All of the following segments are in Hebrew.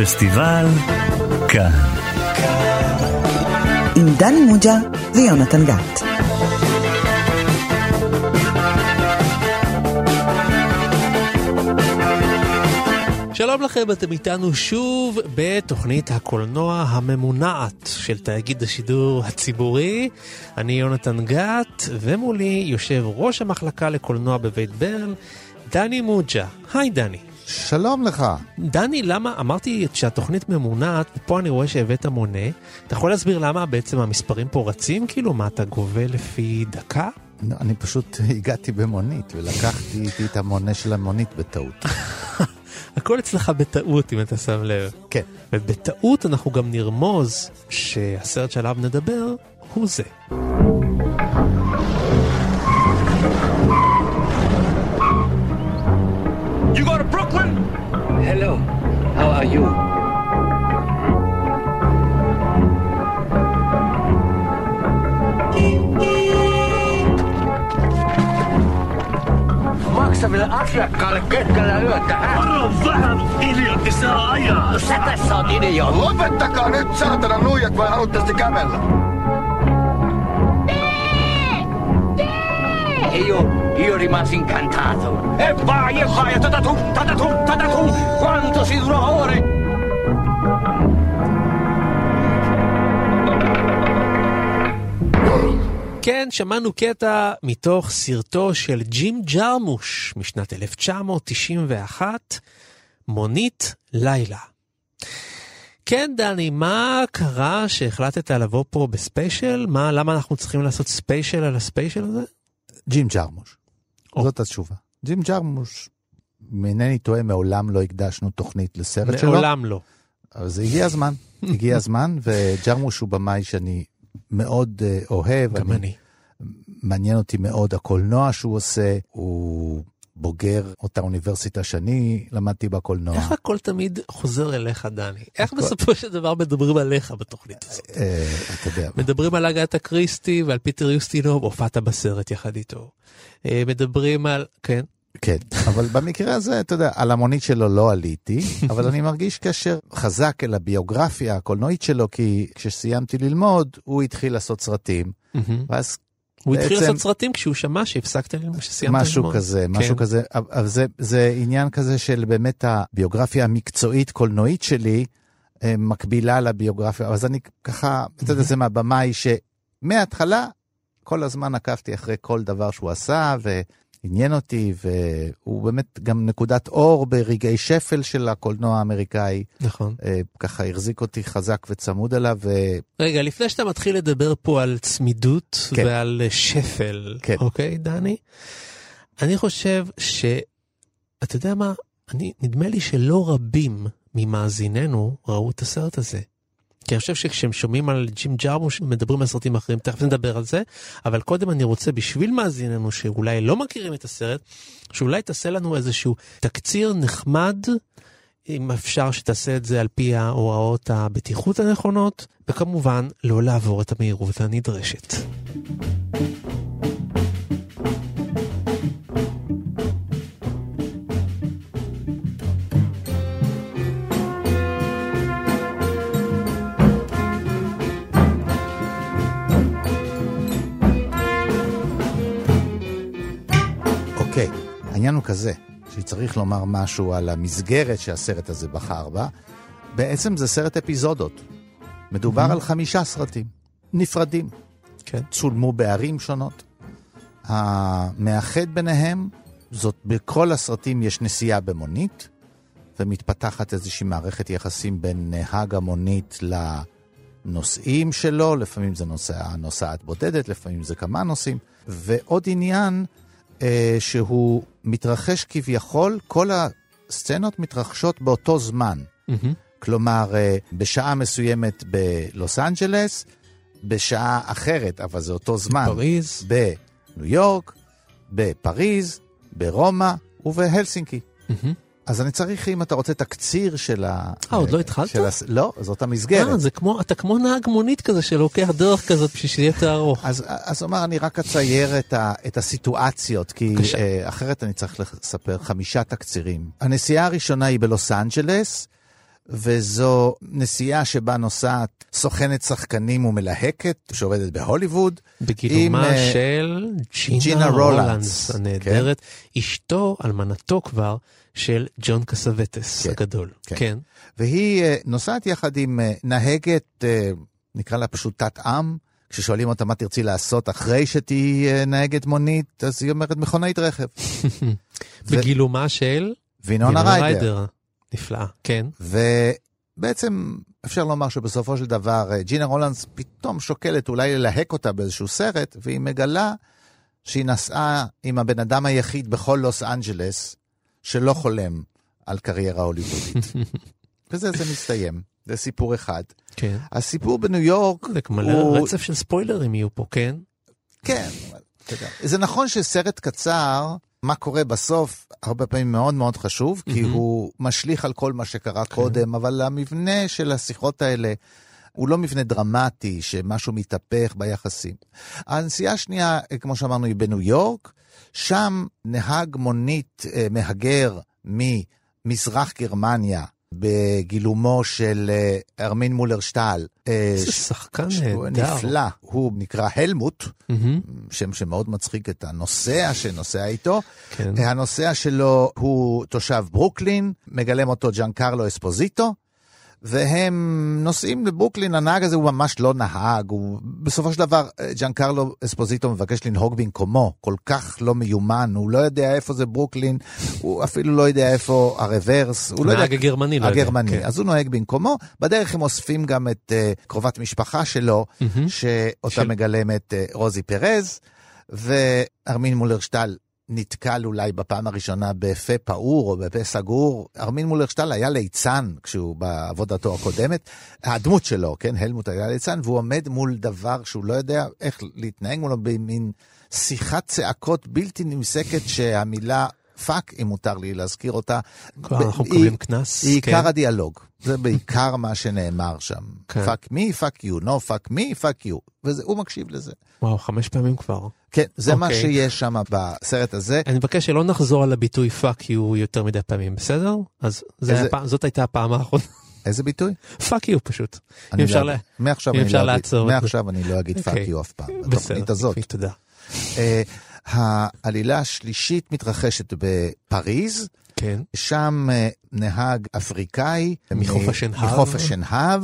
פסטיבל כאן. עם דני מוג'ה ויונתן גת. שלום לכם, אתם איתנו שוב בתוכנית הקולנוע הממונעת של תאגיד השידור הציבורי. אני יונתן גת, ומולי יושב ראש המחלקה לקולנוע בבית ברל, דני מוג'ה. היי דני. שלום לך. דני, למה, אמרתי שהתוכנית ממונעת, ופה אני רואה שהבאת מונה. אתה יכול להסביר למה בעצם המספרים פה רצים? כאילו, מה, אתה גובה לפי דקה? לא, אני פשוט הגעתי במונית ולקחתי איתי את המונה של המונית בטעות. הכל אצלך בטעות, אם אתה שם לב. כן. ובטעות אנחנו גם נרמוז שהסרט שעליו נדבר הוא זה. How are you? Maksaville asiakkaalle keskellä yötä? Varo vähän, idiootti saa ajaa. No sä tässä oot idiootti. Lopettakaa nyt saatana nuijat vai haluatte sitten kävellä? Io, io rimasi incantato. E vai, e vai, tata tu, tata tu, tata tu. Quanto si durò ore? כן, שמענו קטע מתוך סרטו של ג'ים ג'רמוש משנת 1991, מונית לילה. כן, דני, מה קרה שהחלטת לבוא פה ב special? מה, למה אנחנו צריכים לעשות special על ה special הזה? ג'ים ג'רמוש. או. זאת התשובה. ג'ים ג'רמוש, אם אינני טועה, מעולם לא הקדשנו תוכנית לסרט שלו. מעולם לא. אבל זה הגיע הזמן. הגיע הזמן, וג'רמוש הוא במאי שאני מאוד אה, אוהב. גם אני. מעניין אותי מאוד הקולנוע שהוא עושה. הוא בוגר אותה אוניברסיטה שאני למדתי בקולנוע. איך הכל תמיד חוזר אליך, דני? איך בסופו של דבר מדברים עליך בתוכנית הזאת? אה, אתה יודע, מדברים על אגתה קריסטי ועל פיטר יוסטינוב, הופעת בסרט יחד איתו. אה, מדברים על... כן. כן, אבל במקרה הזה, אתה יודע, על המונית שלו לא עליתי, אבל אני מרגיש קשר חזק אל הביוגרפיה הקולנועית שלו, כי כשסיימתי ללמוד, הוא התחיל לעשות סרטים, ואז הוא התחיל לעשות סרטים כשהוא שמע שהפסקת ללמוד, שסיימת משהו ללמוד. כזה, משהו כן. כזה, אבל זה, זה עניין כזה של באמת הביוגרפיה המקצועית קולנועית שלי, אה, מקבילה לביוגרפיה, אז אני ככה, אתה יודע, זה מהבמאי שמההתחלה, כל הזמן עקבתי אחרי כל דבר שהוא עשה, ועניין אותי, והוא באמת גם נקודת אור ברגעי שפל של הקולנוע האמריקאי, נכון. אה, ככה החזיק אותי חזק וצמוד אליו, ו... רגע, לפני שאתה מתחיל לדבר פה על צמידות כן. ועל אה, שפל, כן. אוקיי, דני? אני חושב ש... אתה יודע מה? אני, נדמה לי שלא רבים ממאזיננו ראו את הסרט הזה. כי אני חושב שכשהם שומעים על ג'ים ג'רמוש, מדברים על סרטים אחרים, תכף נדבר על זה, אבל קודם אני רוצה בשביל מאזיננו שאולי לא מכירים את הסרט, שאולי תעשה לנו איזשהו תקציר נחמד, אם אפשר שתעשה את זה על פי ההוראות הבטיחות הנכונות, וכמובן לא לעבור את המהירות הנדרשת. העניין הוא כזה, שצריך לומר משהו על המסגרת שהסרט הזה בחר בה. בעצם זה סרט אפיזודות. מדובר על חמישה סרטים נפרדים. כן. צולמו בערים שונות. המאחד ביניהם, זאת בכל הסרטים יש נסיעה במונית, ומתפתחת איזושהי מערכת יחסים בין נהג המונית לנוסעים שלו, לפעמים זה נוסע, נוסעת בודדת, לפעמים זה כמה נוסעים. ועוד עניין, אה, שהוא מתרחש כביכול, כל הסצנות מתרחשות באותו זמן. כלומר, אה, בשעה מסוימת בלוס אנג'לס, בשעה אחרת, אבל זה אותו זמן. פריז. בניו יורק, בפריז, ברומא ובהלסינקי. אז אני צריך, אם אתה רוצה, תקציר של ה... אה, עוד לא התחלת? של. לא, זאת המסגרת. אה, זה כמו, אתה כמו נהג מונית כזה שלוקח דרך כזאת בשביל שיהיה יותר ארוך. אז, אז אומר, אני רק אצייר את, ה, את הסיטואציות, כי. אה, אחרת אני צריך לספר חמישה תקצירים. הנסיעה הראשונה היא בלוס אנג'לס, וזו נסיעה שבה נוסעת סוכנת שחקנים ומלהקת שעובדת בהוליווד. בגילומה עם, אה, של ג'ינה ג'ינה רולנס, הנהדרת, אשתו, אלמנתו כבר, של ג'ון קסווטס כן, הגדול. כן. כן. והיא אה, נוסעת יחד עם אה, נהגת, אה, נקרא לה פשוט תת-עם. כששואלים אותה מה תרצי לעשות אחרי שתהיי נהגת מונית, אז היא אומרת מכונאית רכב. בגילומה של וינונה ריידר. נפלאה, כן. ובעצם אפשר לומר שבסופו של דבר ג'ינה רולנס פתאום שוקלת אולי ללהק אותה באיזשהו סרט, והיא מגלה שהיא נסעה עם הבן אדם היחיד בכל לוס אנג'לס שלא חולם על קריירה הוליוודית. וזה זה מסתיים, זה סיפור אחד. כן. הסיפור בניו יורק זה הוא... רצף של ספוילרים יהיו פה, כן? כן. זה נכון שסרט קצר, מה קורה בסוף, הרבה פעמים מאוד מאוד חשוב, כי. הוא משליך על כל מה שקרה קודם, אבל המבנה של השיחות האלה הוא לא מבנה דרמטי, שמשהו מתהפך ביחסים. הנסיעה השנייה, אה, כמו שאמרנו, היא בניו יורק, שם נהג מונית אה, מהגר ממזרח גרמניה. בגילומו של אה, ארמין מולר שטל. איזה שחקן נהדר. נפלא, הוא נקרא הלמוט, מהמם, שם שמאוד מצחיק את הנוסע שנוסע איתו. כן. הנוסע שלו הוא תושב ברוקלין, מגלם אותו ג'אן קרלו אספוזיטו, והם נוסעים לברוקלין, הנהג הזה הוא ממש לא נהג, הוא בסופו של דבר ג'אן קרלו אספוזיטו מבקש לנהוג במקומו, כל כך לא מיומן, הוא לא יודע איפה זה ברוקלין, הוא אפילו לא יודע איפה הרוורס, הוא לא יודע... הנהג הגרמני לא יודע, הגרמני, כן. אז הוא נוהג במקומו, בדרך הם אוספים גם את uh, קרובת משפחה שלו, מהמם. שאותה של- מגלמת uh, רוזי פרז, וארמין מולרשטל נתקל אולי בפעם הראשונה בפה פעור או בפה סגור. ארמין מולרשטל היה ליצן כשהוא בעבודתו הקודמת, הדמות שלו, כן, הלמוט היה ליצן, והוא עומד מול דבר שהוא לא יודע איך להתנהג מולו במין שיחת צעקות בלתי נפסקת שהמילה fuck, אם מותר לי להזכיר אותה, אנחנו מקבלים קנס. היא כן. עיקר הדיאלוג. זה בעיקר מה שנאמר שם. כן. fuck me, fuck you, no fuck me, fuck you. והוא מקשיב לזה. וואו, חמש פעמים כבר. כן, זה מה אוקיי. שיש שם בסרט הזה. אני מבקש שלא נחזור על הביטוי fuck you יותר מדי פעמים, בסדר? אז זה איזה- פעם- זאת הייתה הפעם האחרונה. איזה ביטוי? fuck you פשוט. אם אפשר לא- לה- מעכשיו אם אני אפשר לא אגיד- לעצור. מעכשיו אני לא אגיד fuck אוקיי. you אף פעם, בסדר, הזאת. תודה. אה, העלילה השלישית מתרחשת בפריז. כן. שם אה, נהג אפריקאי מחוף מ- השנהב. מחוף השנהב,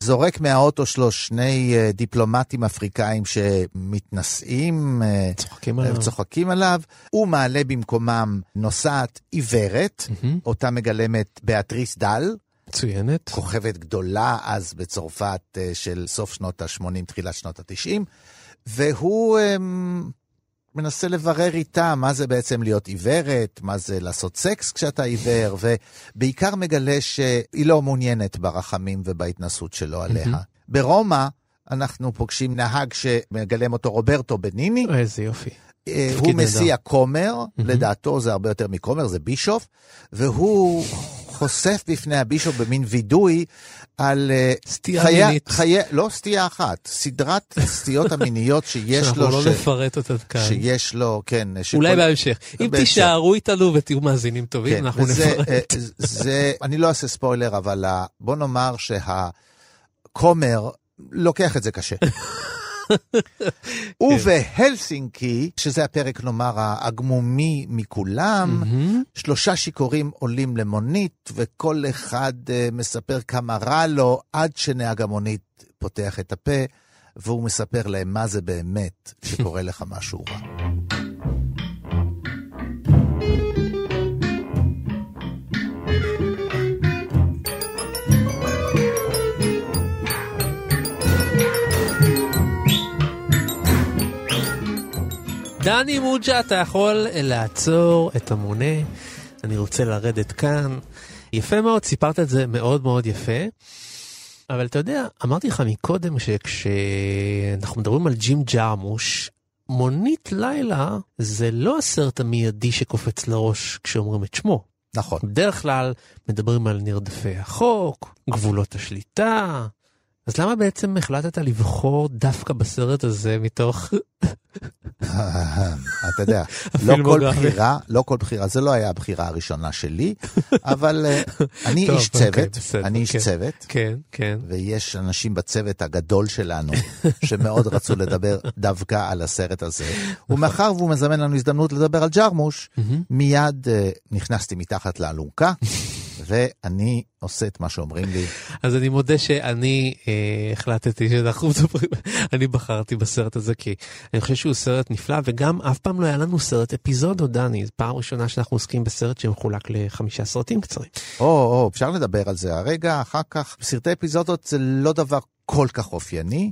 זורק מהאוטו שלו שני אה, דיפלומטים אפריקאים שמתנשאים, אה, צוחקים עליו. צוחקים עליו. הוא מעלה במקומם נוסעת עיוורת, מהמם. אותה מגלמת באטריס דל, מצוינת. כוכבת גדולה אז בצרפת אה, של סוף שנות ה-80, תחילת שנות ה-90, והוא אמ, מנסה לברר איתה מה זה בעצם להיות עיוורת, מה זה לעשות סקס כשאתה עיוור, ובעיקר מגלה שהיא לא מעוניינת ברחמים ובהתנסות שלו עליה. ברומא אנחנו פוגשים נהג שמגלם אותו רוברטו בניני, איזה יופי. אה, הוא. מסיע כומר, לדעתו זה הרבה יותר מכומר, זה בישוף, והוא חושף בפני הבישוף במין וידוי על אה, סטייה חיי- מינית. חיי, לא סטייה אחת, סדרת הסטיות המיניות שיש שאנחנו לו, לא ש- נפרט אותה כאן. שיש לו, כן, שכל- אולי בהמשך. אם בהמשך. תישארו איתנו ותהיו מאזינים טובים, כן, אנחנו וזה, נפרט. אה, זה, אני לא אעשה ספוילר, אבל בוא נאמר שהכומר לוקח את זה קשה. ובהלסינקי, שזה הפרק נאמר הגמומי מכולם, מהמם. שלושה שיכורים עולים למונית, וכל אחד uh, מספר כמה רע לו, עד שנהג המונית פותח את הפה, והוא מספר להם מה זה באמת שקורה לך משהו רע. דני מוג'ה, אתה יכול לעצור את המונה. אני רוצה לרדת כאן. יפה מאוד, סיפרת את זה מאוד מאוד יפה. אבל אתה יודע, אמרתי לך מקודם שכשאנחנו מדברים על ג'ים ג'רמוש, מונית לילה זה לא הסרט המיידי שקופץ לראש כשאומרים את שמו. נכון. בדרך כלל מדברים על נרדפי החוק, גבולות השליטה, אז למה בעצם החלטת לבחור דווקא בסרט הזה מתוך... אתה יודע, לא כל. בחירה, לא כל בחירה, זה לא היה הבחירה הראשונה שלי, אבל אה, אני טוב, איש אוקיי, צוות, אני איש. צוות, כן, כן. ויש אנשים בצוות הגדול שלנו שמאוד רצו לדבר דווקא על הסרט הזה. ומאחר והוא מזמן לנו הזדמנות לדבר על ג'רמוש, מיד אה, נכנסתי מתחת לאלונקה, ואני עושה את מה שאומרים לי. אז אני מודה שאני אה, החלטתי שאנחנו מדברים, אני בחרתי בסרט הזה כי אני חושב שהוא סרט נפלא וגם אף פעם לא היה לנו סרט אפיזודות, דני, זו פעם ראשונה שאנחנו עוסקים בסרט שמחולק לחמישה סרטים קצרים. או, או, אפשר לדבר על זה הרגע, אחר כך. סרטי אפיזודות זה לא דבר כל כך אופייני.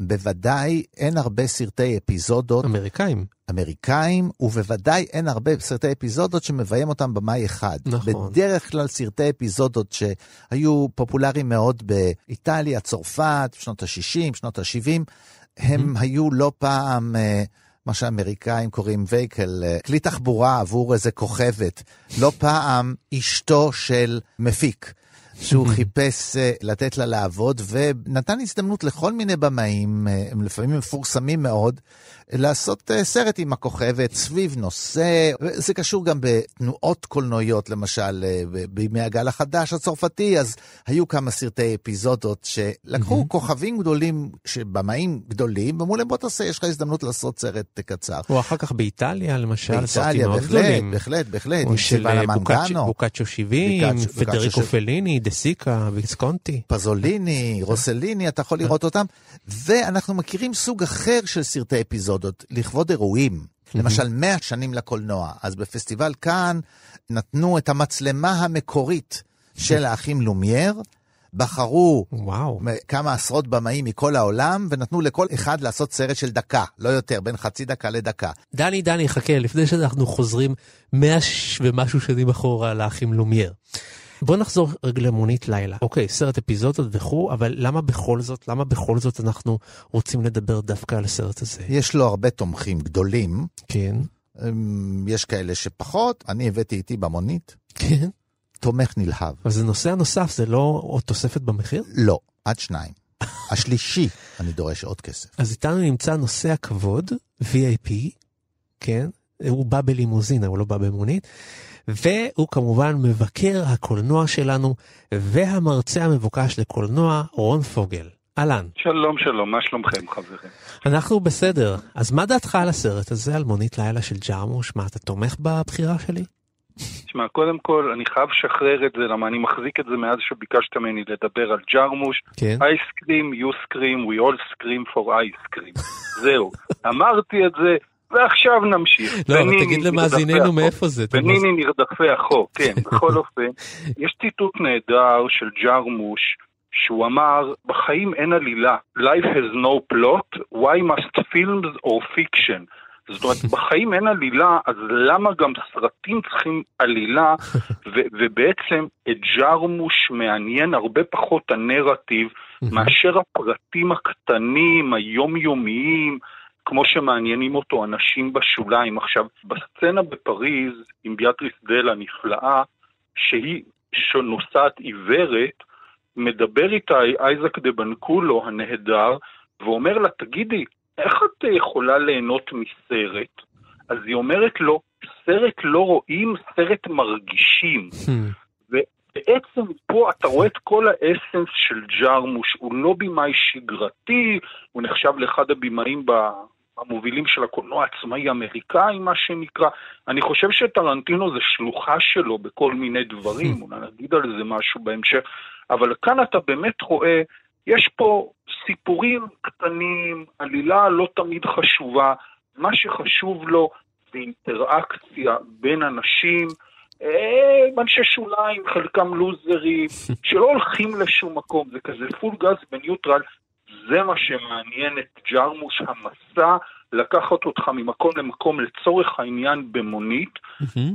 בוודאי אין הרבה סרטי אפיזודות אמריקאים. אמריקאים, ובוודאי אין הרבה סרטי אפיזודות שמביים אותם במאי אחד. נכון. בדרך כלל סרטי אפיזודות שהיו פופולריים מאוד באיטליה, צרפת, שנות ה-60, שנות ה-70, הם היו לא פעם... אה, מה שהאמריקאים קוראים וייקל, אה, כלי תחבורה עבור איזה כוכבת. לא פעם אשתו של מפיק. שהוא חיפש אה, לתת לה לעבוד, ונתן הזדמנות לכל מיני במאים, אה, הם לפעמים מפורסמים מאוד, לעשות אה, סרט עם הכוכבת סביב נושא, זה קשור גם בתנועות קולנועיות, למשל אה, בימי הגל החדש הצרפתי, אז היו כמה סרטי אפיזודות שלקחו כוכבים גדולים, במאים גדולים, ואמרו להם בוא תעשה, יש לך הזדמנות לעשות סרט אה, קצר. או אחר כך באיטליה למשל, סרטים באיטליה, מאוד בהחלט, גדולים. בהחלט, בהחלט, או של בוקאצ'ו- מנגנו. בוקאצ'ו 70, בוקאצ'ו- פדריקו פליני, דה סיקה, ויסקונטי. פזוליני, רוסליני, אתה יכול לראות אותם. ואנחנו מכירים סוג אחר של סרטי אפיזודות, לכבוד אירועים. למשל, 100 שנים לקולנוע. אז בפסטיבל כאן נתנו את המצלמה המקורית של האחים לומייר, בחרו וואו. כמה עשרות במאים מכל העולם, ונתנו לכל אחד לעשות סרט של דקה, לא יותר, בין חצי דקה לדקה. דני, דני, חכה, לפני שאנחנו חוזרים מאה ש- ומשהו שנים אחורה לאחים לומייר. בוא נחזור רגע למונית לילה. אוקיי, סרט אפיזודות וכו', אבל למה בכל זאת, למה בכל זאת אנחנו רוצים לדבר דווקא על הסרט הזה? יש לו הרבה תומכים גדולים, כן, אמ, יש כאלה שפחות, אני הבאתי איתי במונית, כן. תומך נלהב. אבל זה נושא הנוסף, זה לא עוד תוספת במחיר? לא, עד שניים. השלישי, אני דורש עוד כסף. אז איתנו נמצא נושא הכבוד, VIP, כן? הוא בא בלימוזינה, הוא לא בא במונית. והוא כמובן מבקר הקולנוע שלנו, והמרצה המבוקש לקולנוע, רון פוגל. אהלן, שלום, שלום, מה שלומכם, חברים? אנחנו בסדר. אז מה דעתך על הסרט הזה, על מונית לילה של ג'רמוש? מה, אתה תומך בבחירה שלי? תשמע, קודם כל, אני חייב לשחרר את זה, למה אני מחזיק את זה מאז שביקשת ממני לדבר על ג'רמוש. כן. I scream, you scream, we all scream for ice cream. זהו, אמרתי את זה, ועכשיו נמשיך. לא, אבל תגיד למאזיננו. מאיפה זה. בניני נרדפי החוק, כן, בכל אופן. יש ציטוט נהדר של ג'רמוש, שהוא אמר, בחיים אין עלילה. Life has no plot, why must films or fiction? זאת אומרת, בחיים אין עלילה, אז למה גם סרטים צריכים עלילה? ו- ובעצם את ג'רמוש מעניין הרבה פחות הנרטיב מאשר הפרטים הקטנים, היומיומיים, כמו שמעניינים אותו אנשים בשוליים. עכשיו, בסצנה בפריז, עם ביאטריס דלה נפלאה, שהיא שנוסעת עיוורת, מדבר איתה אייזק דה בנקולו הנהדר, ואומר לה, תגידי, איך את יכולה ליהנות מסרט? אז היא אומרת לו, סרט לא רואים, סרט מרגישים. ובעצם פה אתה רואה את כל האסנס של ג'רמוש, הוא לא במאי שגרתי, הוא נחשב לאחד הבמאים ב... המובילים של הקולנוע העצמאי האמריקאי, מה שנקרא. אני חושב שטרנטינו זה שלוחה שלו בכל מיני דברים, אולי נגיד על זה משהו בהמשך, אבל כאן אתה באמת רואה, יש פה סיפורים קטנים, עלילה לא תמיד חשובה, מה שחשוב לו זה אינטראקציה בין אנשים, אה, אנשי שוליים, חלקם לוזרים, שלא הולכים לשום מקום, זה כזה פול גז בניוטרל, זה מה שמעניין את ג'רמוש, המסע לקחת אותך ממקום למקום לצורך העניין במונית.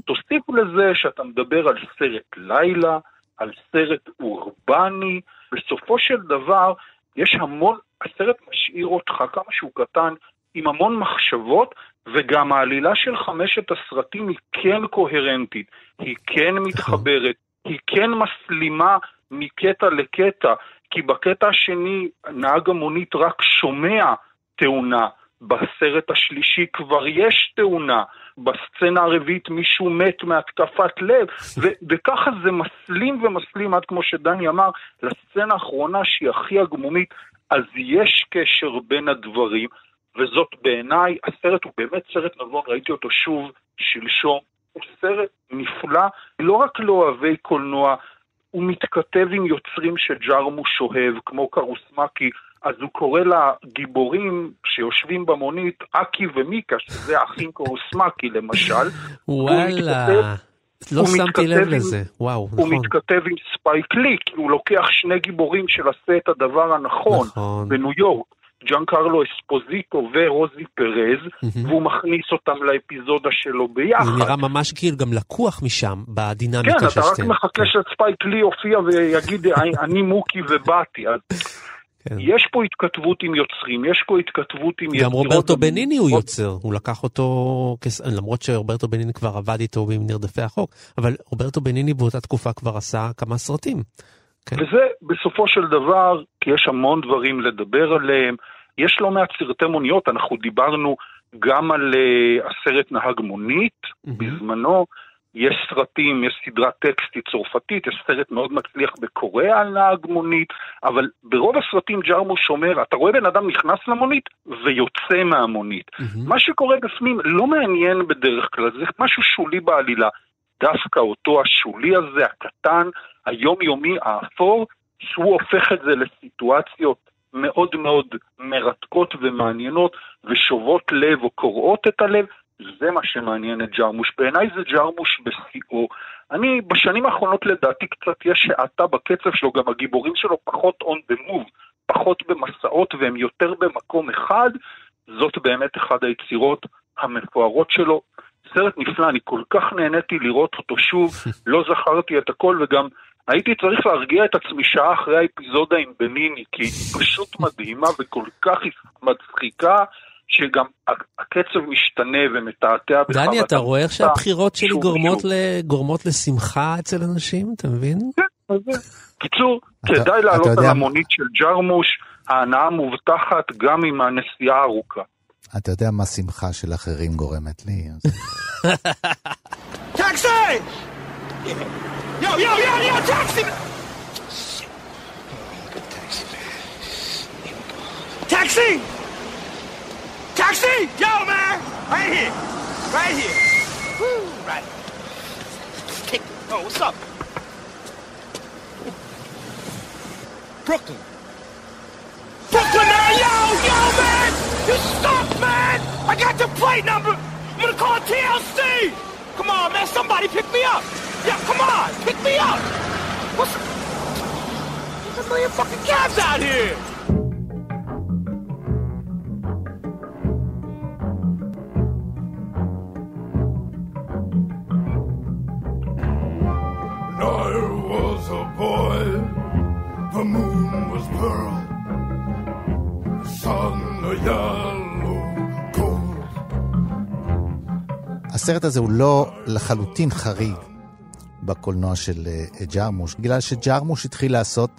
תוסיף לזה שאתה מדבר על סרט לילה, על סרט אורבני, בסופו של דבר יש המון, הסרט משאיר אותך כמה שהוא קטן עם המון מחשבות, וגם העלילה של חמשת הסרטים היא כן קוהרנטית, היא כן מתחברת, היא כן מסלימה מקטע לקטע, כי בקטע השני נהג המונית רק שומע תאונה, בסרט השלישי כבר יש תאונה, בסצנה הרביעית מישהו מת מהתקפת לב, ו- וככה זה מסלים ומסלים עד כמו שדני אמר, לסצנה האחרונה שהיא הכי הגמומית, אז יש קשר בין הדברים, וזאת בעיניי, הסרט הוא באמת סרט נבון, ראיתי אותו שוב שלשום, הוא סרט נפלא, לא רק לאוהבי קולנוע, הוא מתכתב עם יוצרים שג'רמוש אוהב, כמו קרוסמקי, אז הוא קורא לגיבורים שיושבים במונית, אקי ומיקה, שזה האחים קאוריסמקי למשל. וואלה, לא שמתי לב לזה, וואו, נכון. הוא מתכתב עם ספייק לי, כי הוא לוקח שני גיבורים של עשה את הדבר הנכון, נכון. בניו יורק. ג'אן קרלו אספוזיטו ורוזי פרז, והוא מכניס אותם לאפיזודה שלו ביחד. זה נראה ממש כאילו גם לקוח משם, בדינמיקה כן, של אתה רק. מחכה שספייק לי יופיע ויגיד, "אני- מוקי ובאתי. אז כן. יש פה התכתבות עם יוצרים, יש פה התכתבות עם גם יצירות רוברטו בניני הוא. יוצר, הוא לקח אותו, למרות שרוברטו בניני כבר עבד איתו עם נרדפי החוק, אבל רוברטו בניני באותה תקופה כבר עשה כמה סרטים. כן. וזה בסופו של דבר, כי יש המון דברים לדבר עליהם, יש לא מעט סרטי מוניות, אנחנו דיברנו גם על uh, הסרט נהג מונית בזמנו, יש סרטים, יש סדרת טקסטית צרפתית, יש סרט מאוד מצליח בקוריאה על נהג מונית, אבל ברוב הסרטים ג'רמוש אומר, אתה רואה בן אדם נכנס למונית ויוצא מהמונית. מה שקורה בפנים לא מעניין בדרך כלל, זה משהו שולי בעלילה. דווקא אותו השולי הזה, הקטן, היומיומי, האפור, שהוא הופך את זה לסיטואציות מאוד מאוד מרתקות ומעניינות ושובות לב או קורעות את הלב, זה מה שמעניין את ג'רמוש. בעיניי זה ג'רמוש בשיאו. אני בשנים האחרונות לדעתי קצת יש האטה בקצב שלו, גם הגיבורים שלו פחות on the move, פחות במסעות והם יותר במקום אחד. זאת באמת אחת היצירות המפוארות שלו. סרט נפלא, אני כל כך נהניתי לראות אותו שוב, לא זכרתי את הכל וגם הייתי צריך להרגיע את עצמי שעה אחרי האפיזודה עם בניני, כי היא פשוט מדהימה וכל כך מצחיקה, שגם הקצב משתנה ומתעתע בך. דני, אתה רואה איך שהבחירות שלי גורמות. ל- גורמות לשמחה אצל אנשים, אתה מבין? אז זה. קיצור, כדאי לעלות יודע- על המונית של ג'רמוש, ההנאה מובטחת גם עם הנסיעה הארוכה. אתה יודע מה שמחה של אחרים גורמת לי? אז- Yo, yo, yo, yo, taxi! Taxi! Taxi! Yo, man! Right here. Right here. Woo, right. It. Oh, what's up? Brooklyn. Brooklyn, man! Yo, yo, man! You stop, man! I got your plate number! I'm gonna call TLC! Come on, man, somebody pick me up! Yeah, come on, pick me up! What's There's a million fucking cabs out here! I was a boy, the moon was pearl, the sun a yellow gold. הסרט הזה הוא לא לחלוטין חריג בקולנוע של אה, ג'רמוש, בגלל שג'רמוש התחיל לעשות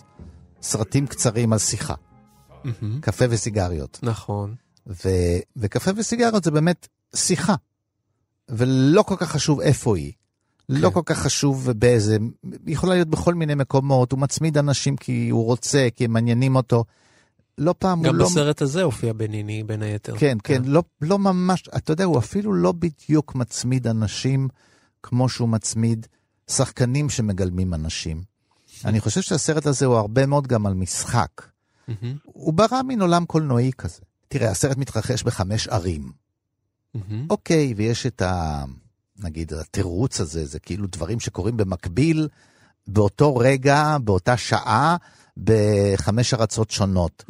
סרטים קצרים על שיחה. קפה וסיגריות. נכון. ו... וקפה וסיגריות זה באמת שיחה. ולא כל כך חשוב איפה היא. לא כל כך חשוב באיזה, היא יכולה להיות בכל מיני מקומות, הוא מצמיד אנשים כי הוא רוצה, כי הם מעניינים אותו. לא פעם הוא גם לא... בסרט הזה הופיע בניני בין היתר. כן, כן, לא, לא ממש, אתה יודע, הוא אפילו לא בדיוק מצמיד אנשים כמו שהוא מצמיד שחקנים שמגלמים אנשים. אני חושב שהסרט הזה הוא הרבה מאוד גם על משחק. הוא ברא מן עולם קולנועי כזה. תראה, הסרט מתרחש בחמש ערים. אוקיי, ויש את ה... נגיד, התירוץ הזה, זה כאילו דברים שקורים במקביל, באותו רגע, באותה שעה, בחמש ארצות שונות.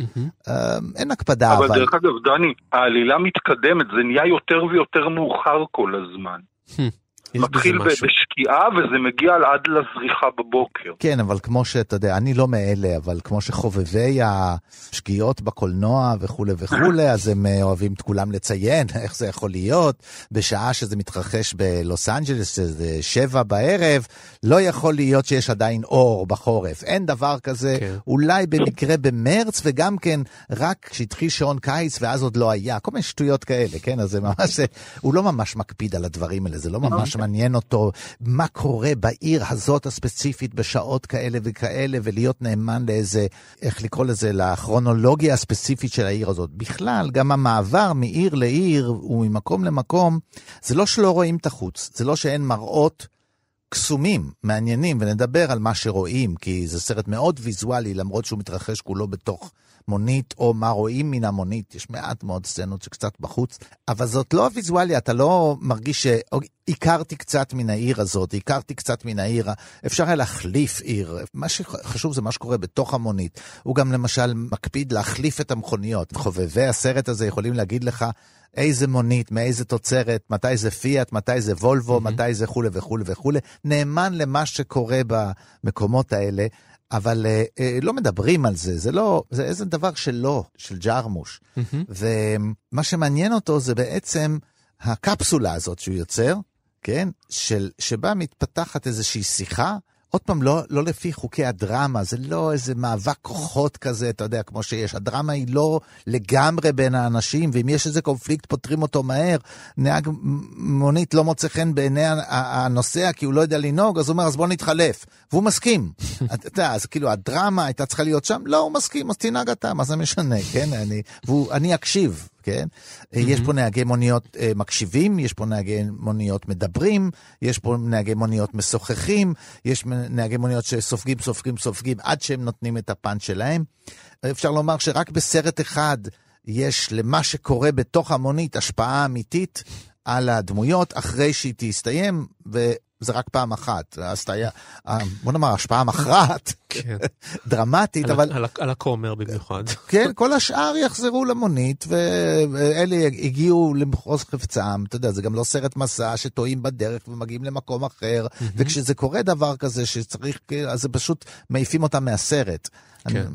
אה, אין הקפדה, אבל אבל... דרך אגב, דני, העלילה מתקדמת, זה נהיה יותר ויותר מאוחר כל הזמן. מתחיל. בשקיעה וזה מגיע עד לזריחה בבוקר. כן, אבל כמו שאתה יודע, אני לא מאלה, אבל כמו שחובבי השגיאות בקולנוע וכולי וכולי, אז הם אה, אוהבים את כולם לציין איך זה יכול להיות. בשעה שזה מתרחש בלוס אנג'לס, שזה שבע בערב, לא יכול להיות שיש עדיין אור בחורף. אין דבר כזה, כן. אולי במקרה במרץ, וגם כן רק כשהתחיל שעון קיץ ואז עוד לא היה, כל מיני שטויות כאלה, כן? אז זה ממש, הוא לא ממש מקפיד על הדברים האלה, זה לא ממש מעניין אותו מה קורה בעיר הזאת הספציפית בשעות כאלה וכאלה, ולהיות נאמן לאיזה, איך לקרוא לזה, לכרונולוגיה הספציפית של העיר הזאת. בכלל, גם המעבר מעיר לעיר וממקום למקום, זה לא שלא רואים את החוץ, זה לא שאין מראות. קסומים, מעניינים, ונדבר על מה שרואים, כי זה סרט מאוד ויזואלי, למרות שהוא מתרחש כולו בתוך מונית, או מה רואים מן המונית, יש מעט מאוד סצנות שקצת בחוץ, אבל זאת לא הוויזואליה, אתה לא מרגיש שהכרתי קצת מן העיר הזאת, הכרתי קצת מן העיר, אפשר היה להחליף עיר, מה שחשוב זה מה שקורה בתוך המונית. הוא גם למשל מקפיד להחליף את המכוניות. חובבי הסרט הזה יכולים להגיד לך, איזה מונית, מאיזה תוצרת, מתי זה פיאט, מתי זה וולבו, mm-hmm. מתי זה כולי וכולי וכולי. נאמן למה שקורה במקומות האלה, אבל אה, אה, לא מדברים על זה, זה לא, זה איזה דבר שלו, של ג'רמוש. Mm-hmm. ומה שמעניין אותו זה בעצם הקפסולה הזאת שהוא יוצר, כן? של, שבה מתפתחת איזושהי שיחה. עוד פעם, לא, לא לפי חוקי הדרמה, זה לא איזה מאבק כוחות כזה, אתה יודע, כמו שיש. הדרמה היא לא לגמרי בין האנשים, ואם יש איזה קונפליקט, פותרים אותו מהר. נהג מונית לא מוצא חן בעיני הנוסע כי הוא לא יודע לנהוג, אז הוא אומר, אז בוא נתחלף. והוא מסכים. אתה יודע, אז כאילו, הדרמה הייתה צריכה להיות שם, לא, הוא מסכים, אז תנהג אתה, מה זה משנה, כן? אני, והוא, אני אקשיב. כן? Mm-hmm. יש פה נהגי מוניות uh, מקשיבים, יש פה נהגי מוניות מדברים, יש פה נהגי מוניות משוחחים, יש נהגי מוניות שסופגים, סופגים, סופגים, עד שהם נותנים את הפאנץ' שלהם. אפשר לומר שרק בסרט אחד יש למה שקורה בתוך המונית השפעה אמיתית על הדמויות, אחרי שהיא תסתיים, ו... זה רק פעם אחת, אז אתה היה, בוא נאמר, השפעה מכרעת, כן. דרמטית, על, אבל... על, על הכומר במיוחד. כן, כל השאר יחזרו למונית, ואלה הגיעו למחוז חפצם, אתה יודע, זה גם לא סרט מסע שטועים בדרך ומגיעים למקום אחר, mm-hmm. וכשזה קורה דבר כזה שצריך, אז זה פשוט מעיפים אותם מהסרט. כן. אני,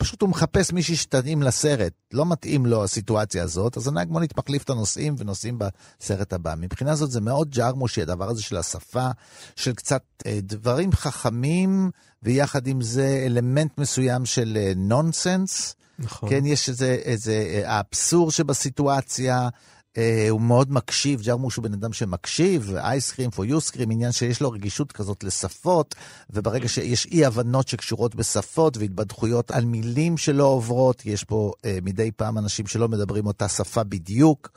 פשוט הוא מחפש מישהי שתתאים לסרט, לא מתאים לו הסיטואציה הזאת, אז הנהג מונית מחליף את הנוסעים ונוסעים בסרט הבא. מבחינה זאת זה מאוד ג'רמושי, הדבר הזה של השפה, של קצת אה, דברים חכמים, ויחד עם זה אלמנט מסוים של אה, נונסנס. נכון. כן, יש איזה, איזה אה, האבסורד שבסיטואציה. Uh, הוא מאוד מקשיב, ג'רמוש הוא בן אדם שמקשיב, אייסקרים פור יוסקרים, עניין שיש לו רגישות כזאת לשפות, וברגע שיש אי הבנות שקשורות בשפות והתבדחויות על מילים שלא עוברות, יש פה uh, מדי פעם אנשים שלא מדברים אותה שפה בדיוק.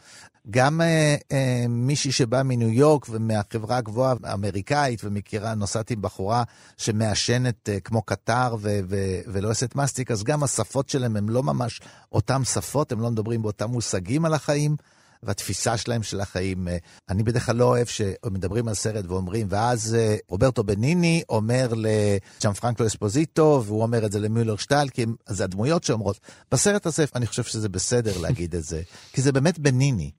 גם uh, uh, מישהי שבאה מניו יורק ומהחברה הגבוהה האמריקאית ומכירה, נוסעת עם בחורה שמעשנת uh, כמו קטר ו- ו- ולא עשת מסטיק, אז גם השפות שלהם הם לא ממש אותם שפות, הם לא מדברים באותם מושגים על החיים. והתפיסה שלהם של החיים. אני בדרך כלל לא אוהב שמדברים על סרט ואומרים, ואז רוברטו בניני אומר לג'אן פרנקלו אספוזיטו, והוא אומר את זה למילר שטל, כי זה הדמויות שאומרות. בסרט הזה אני חושב שזה בסדר להגיד את זה, כי זה באמת בניני.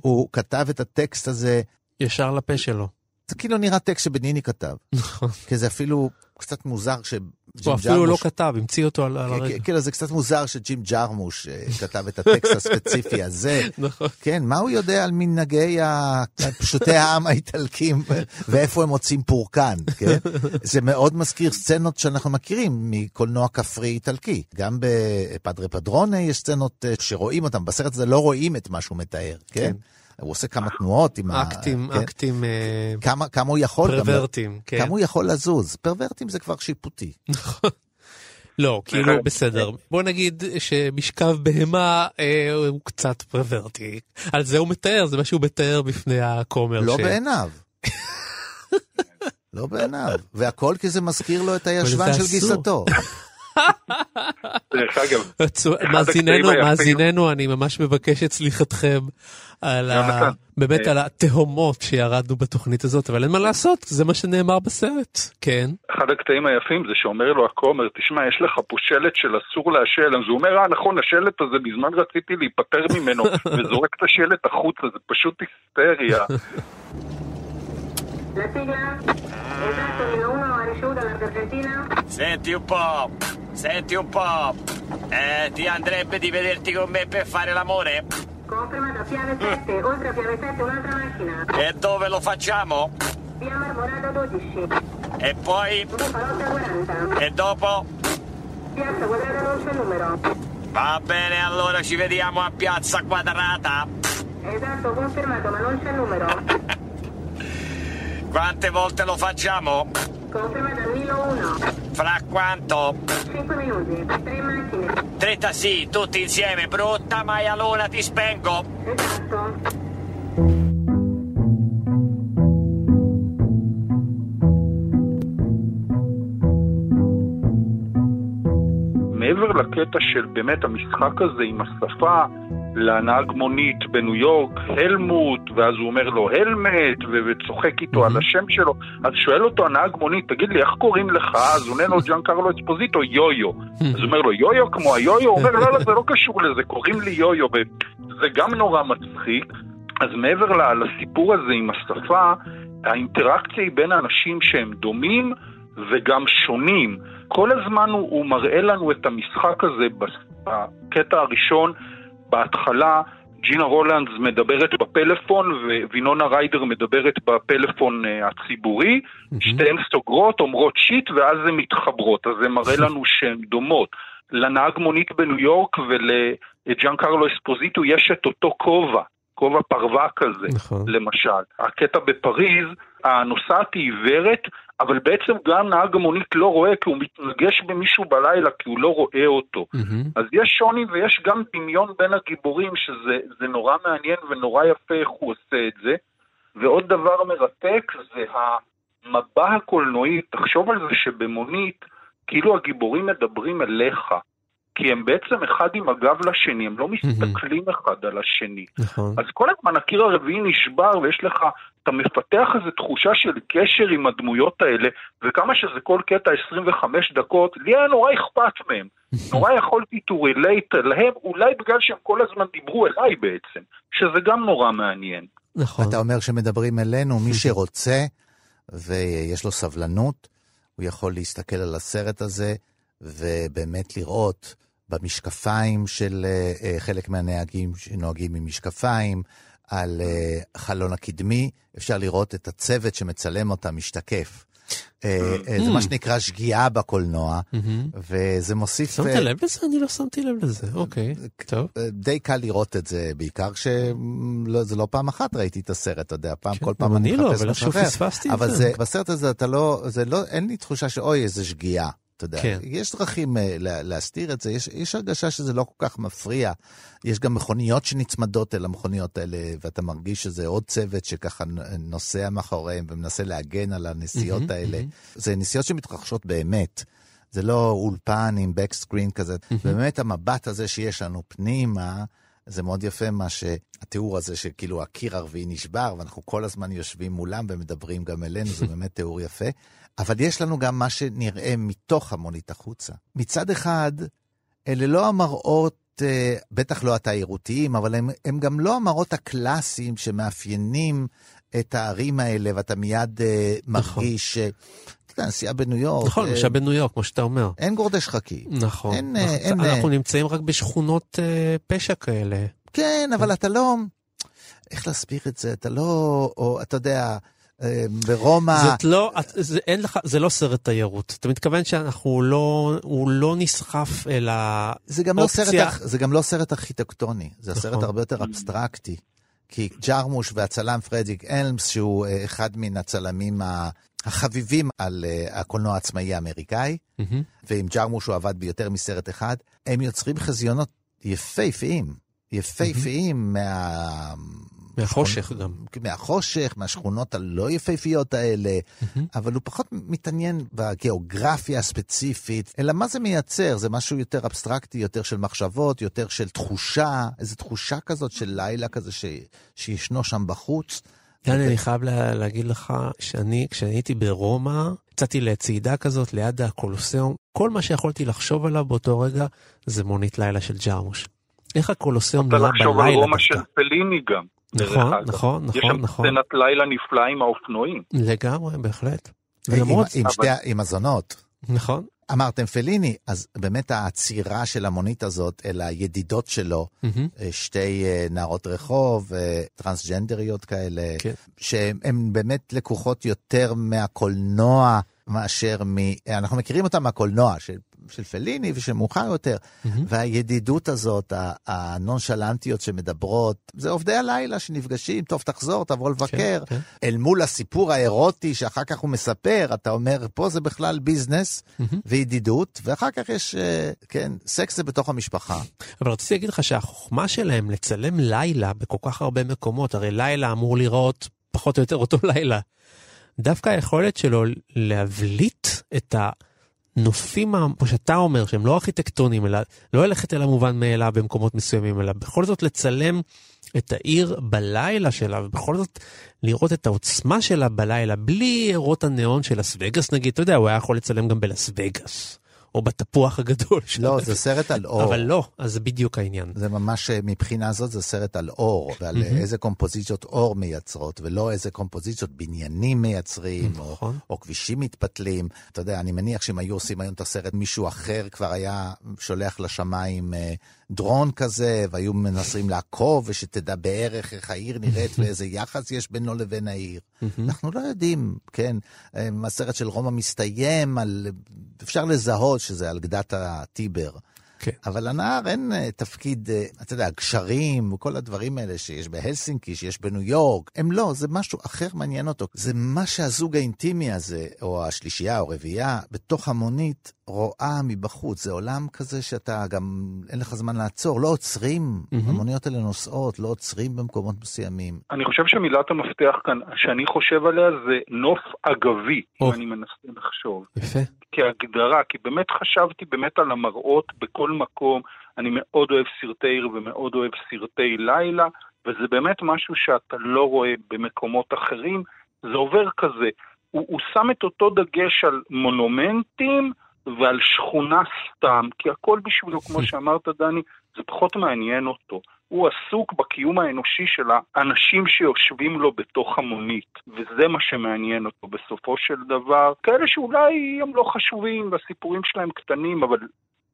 הוא כתב את הטקסט הזה... ישר לפה שלו. זה כאילו נראה טקסט שבניני כתב. נכון. כי זה אפילו קצת מוזר ש... הוא אפילו לא כתב, המציא אותו על הרגע. כאילו זה קצת מוזר שג'ים ג'רמוש כתב את הטקסט הספציפי הזה. נכון. כן, מה הוא יודע על מנהגי פשוטי העם האיטלקים ואיפה הם מוצאים פורקן, כן? זה מאוד מזכיר סצנות שאנחנו מכירים מקולנוע כפרי איטלקי. גם בפדרה פדרונה יש סצנות שרואים אותן, בסרט הזה לא רואים את מה שהוא מתאר, כן? הוא עושה כמה תנועות עם אקטים, ה... אקטים... כן? כמה, כמה הוא יכול... פרוורטים, גם, כן. כמה הוא יכול לזוז. פרוורטים זה כבר שיפוטי. נכון. לא, כאילו בסדר. בוא נגיד שמשכב בהמה אה, הוא קצת פרוורטי. על זה הוא מתאר, זה מה שהוא מתאר בפני הכומר. לא ש... בעיניו. לא בעיניו. והכל כי זה מזכיר לו את הישבן של גיסתו. דרך אגב, מאזיננו, אני ממש מבקש את סליחתכם על ה... באמת על התהומות שירדנו בתוכנית הזאת, אבל אין מה לעשות, זה מה שנאמר בסרט, כן. אחד הקטעים היפים זה שאומר לו הכומר, תשמע, יש לך פה שלט של אסור לעשן, אז הוא אומר, אה, נכון, השלט הזה, מזמן רציתי להיפטר ממנו, וזורק את השלט החוצה, זה פשוט היסטריה. La sigla? Esatto, Milo 1 ha ricevuto dall'Argentina? Senti un po', senti un po'. Eh, ti andrebbe di vederti con me per fare l'amore? Confermata Piave 7, oltre a Piave 7 un'altra macchina. E dove lo facciamo? Via Marmorata 12, E poi? via Palotta 40, E dopo? piazza Quadrata non c'è numero. Va bene, allora ci vediamo a Piazza Quadrata. Esatto, confermato, ma non c'è numero. Quante volte lo facciamo? Confermata Milo 1, Fra quanto? 5 minuti, 3 macchine. Trenta sì, tutti insieme, brutta maialona, ti spengo. Esatto. מעבר לקטע של באמת המשחק הזה עם השפה לנהג מונית בניו יורק, הלמוט, ואז הוא אומר לו הלמט, וצוחק איתו על השם שלו, אז שואל אותו הנהג מונית, תגיד לי, איך קוראים לך? אז עונה לו ג'אן קרלו אספוזיטו, יו-יו. אז הוא אומר לו, יו-יו כמו היו-יו? הוא אומר, לא, לא, זה לא קשור לזה, קוראים לי יו-יו, וזה גם נורא מצחיק. אז מעבר לסיפור הזה עם השפה, האינטראקציה היא בין אנשים שהם דומים וגם שונים. כל הזמן הוא, הוא מראה לנו את המשחק הזה בקטע הראשון, בהתחלה ג'ינה רולנדס מדברת בפלאפון ווינונה ריידר מדברת בפלאפון uh, הציבורי, שתיהן סוגרות, אומרות שיט ואז הן מתחברות, אז זה מראה לנו שהן דומות. לנהג מונית בניו יורק ולג'אן קרלו אספוזיטו יש את אותו כובע, כובע פרווה כזה, נכון. למשל. הקטע בפריז, הנוסעת היא עיוורת, אבל בעצם גם נהג המונית לא רואה כי הוא מתנגש במישהו בלילה כי הוא לא רואה אותו. מהמם. אז יש שוני ויש גם דמיון בין הגיבורים שזה זה נורא מעניין ונורא יפה איך הוא עושה את זה. ועוד דבר מרתק זה המבע הקולנועי, תחשוב על זה שבמונית כאילו הגיבורים מדברים אליך. כי הם בעצם אחד עם הגב לשני, הם לא מסתכלים אחד על השני. נכון. אז כל הזמן הקיר הרביעי נשבר ויש לך, אתה מפתח איזו תחושה של קשר עם הדמויות האלה, וכמה שזה כל קטע 25 דקות, לי היה נורא אכפת מהם. נורא יכולתי to relate אליהם, אולי בגלל שהם כל הזמן דיברו אליי בעצם, שזה גם נורא מעניין. נכון. אתה אומר שמדברים אלינו, מי שרוצה ויש לו סבלנות, הוא יכול להסתכל על הסרט הזה ובאמת לראות במשקפיים של אה, אה, חלק מהנהגים שנוהגים עם משקפיים, על אה, החלון הקדמי, אפשר לראות את הצוות שמצלם אותה משתקף. זה מה שנקרא שגיאה בקולנוע. וזה מוסיף... שמת לב לזה? אני לא שמתי לב לזה. אוקיי, טוב. די קל לראות את זה, בעיקר שזה לא פעם אחת ראיתי את הסרט, אתה יודע, פעם, כן, כל פעם אני לא, מחפש משהו אחר. אבל בסרט הזה אתה לא, לא, אין לי תחושה שאוי, איזה שגיאה. אתה יודע, כן. יש דרכים לה, להסתיר את זה, יש, יש הרגשה שזה לא כל כך מפריע. יש גם מכוניות שנצמדות אל המכוניות האלה, ואתה מרגיש שזה עוד צוות שככה נוסע מאחוריהם ומנסה להגן על הנסיעות מהמם, האלה. מהמם. זה נסיעות שמתרחשות באמת. זה לא אולפן עם בקסקרין כזה. באמת המבט הזה שיש לנו פנימה, זה מאוד יפה מה שהתיאור הזה שכאילו הקיר הרביעי נשבר, ואנחנו כל הזמן יושבים מולם ומדברים גם אלינו, זה באמת תיאור יפה. אבל יש לנו גם מה שנראה מתוך המונית החוצה. מצד אחד, אלה לא המראות, אה, בטח לא התיירותיים, אבל הם, הם גם לא המראות הקלאסיים שמאפיינים את הערים האלה, ואתה מיד אה, מרגיש, אה, אתה יודע, נסיעה בניו יורק. נכון, אה, למשל בניו יורק, כמו שאתה אומר. אין גורדי שחקים. נכון. אין, אה, אנחנו- אין, אה, אנחנו נמצאים רק בשכונות אה, פשע כאלה. כן, אבל אתה לא... איך להסביר את זה? אתה לא... או, אתה יודע, ברומא... זאת לא, זה, אין לך, זה לא סרט תיירות. אתה מתכוון שאנחנו לא, הוא לא נסחף אל גם, לא סרט, האופציה. זה גם לא סרט ארכיטקטוני, זה נכון. סרט הרבה יותר אבסטרקטי. כי ג'רמוש והצלם פרדיק אלמס, שהוא אחד מן הצלמים ה- החביבים על אה, הקולנוע העצמאי האמריקאי, מהמם. ועם ג'רמוש הוא עבד ביותר מסרט אחד, הם יוצרים חזיונות יפהפיים, יפהפיים מה... מהחושך גם. מהחושך, מהשכונות הלא יפהפיות האלה, אבל הוא פחות מתעניין בגיאוגרפיה הספציפית, אלא מה זה מייצר? זה משהו יותר אבסטרקטי, יותר של מחשבות, יותר של תחושה, איזו תחושה כזאת של לילה כזה ש... שישנו שם בחוץ. דני, אני חייב לה, להגיד לך שאני, כשאני הייתי ברומא, יצאתי לצעידה כזאת ליד הקולוסיאום, כל מה שיכולתי לחשוב עליו באותו רגע זה מונית לילה של ג'רמוש. איך הקולוסיאום אתה נראה לחשוב על בלילה רומא של דווקא. פליני גם. דרך נכון, אגב. נכון, יש נכון, שם נכון. סצנת לילה נפלאה עם האופנועים. לגמרי, בהחלט. עם, ולמרות, עם, אבל- שתי, עם הזונות. נכון, אמרתם פליני, אז באמת העצירה של המונית הזאת אל הידידות שלו. אה, שתי אה, נערות רחוב, אה, טרנסג'נדריות כאלה, כן. שהן באמת לקוחות יותר מהקולנוע מאשר מ... אנחנו מכירים אותם מהקולנוע של, של פליני ושל מאוחר יותר, מהמם. והידידות הזאת, ה- הנונשלנטיות שמדברות, זה עובדי הלילה שנפגשים, טוב, תחזור, תבוא לבקר. כן. אל מול הסיפור האירוטי שאחר כך הוא מספר, אתה אומר, פה זה בכלל ביזנס מהמם. וידידות, ואחר כך יש, אה, כן, סקס זה בתוך המשפחה. אבל רציתי להגיד לך שהחוכמה שלהם לצלם לילה בכל כך הרבה מקומות, הרי לילה אמור להיראות פחות או יותר אותו לילה. דווקא היכולת שלו להבליט את הנופים, כמו שאתה אומר, שהם לא ארכיטקטונים, אלא לא ללכת אל המובן מאליו במקומות מסוימים, אלא בכל זאת לצלם את העיר בלילה שלה, ובכל זאת לראות את העוצמה שלה בלילה, בלי אירות הניאון של לס וגאס נגיד, אתה יודע, הוא היה יכול לצלם גם בלס וגאס, או בתפוח הגדול. לא, זה סרט על אור. אבל לא, אז זה בדיוק העניין. זה ממש, אה, מבחינה זאת, זה סרט על אור, ועל מהמם. איזה קומפוזיציות אור מייצרות, ולא איזה קומפוזיציות בניינים מייצרים, או, נכון. או כבישים מתפתלים. אתה יודע, אני מניח שאם היו עושים היום את הסרט, מישהו אחר כבר היה שולח לשמיים אה, דרון כזה, והיו מנסים לעקוב, ושתדע בערך איך העיר נראית ואיזה יחס יש בינו לבין העיר. אנחנו לא יודעים, כן, אה, הסרט של רומא מסתיים על, אפשר לזהות שזה על גדת הטיבר. כן. אבל לנהר אין אה, תפקיד, אה, אתה יודע, גשרים וכל הדברים האלה שיש בהלסינקי, שיש בניו יורק, הם לא, זה משהו אחר מעניין אותו. זה מה שהזוג האינטימי הזה, או השלישייה או רביעייה, בתוך המונית, רואה מבחוץ. זה עולם כזה שאתה גם, אין לך זמן לעצור, לא עוצרים, מהמם. המוניות האלה נוסעות, לא עוצרים במקומות מסוימים. אני חושב שמילת המפתח כאן, שאני חושב עליה, זה נוף אגבי. אם אני מנסה לחשוב. יפה. כהגדרה, כי באמת חשבתי באמת על המראות בכל מקום. אני מאוד אוהב סרטי עיר ומאוד אוהב סרטי לילה, וזה באמת משהו שאתה לא רואה במקומות אחרים. זה עובר כזה. הוא, הוא שם את אותו דגש על מונומנטים ועל שכונה סתם, כי הכל בשבילו, כמו שאמרת, דני, זה פחות מעניין אותו. הוא עסוק בקיום האנושי של האנשים שיושבים לו בתוך המונית, וזה מה שמעניין אותו בסופו של דבר. כאלה שאולי הם לא חשובים והסיפורים שלהם קטנים, אבל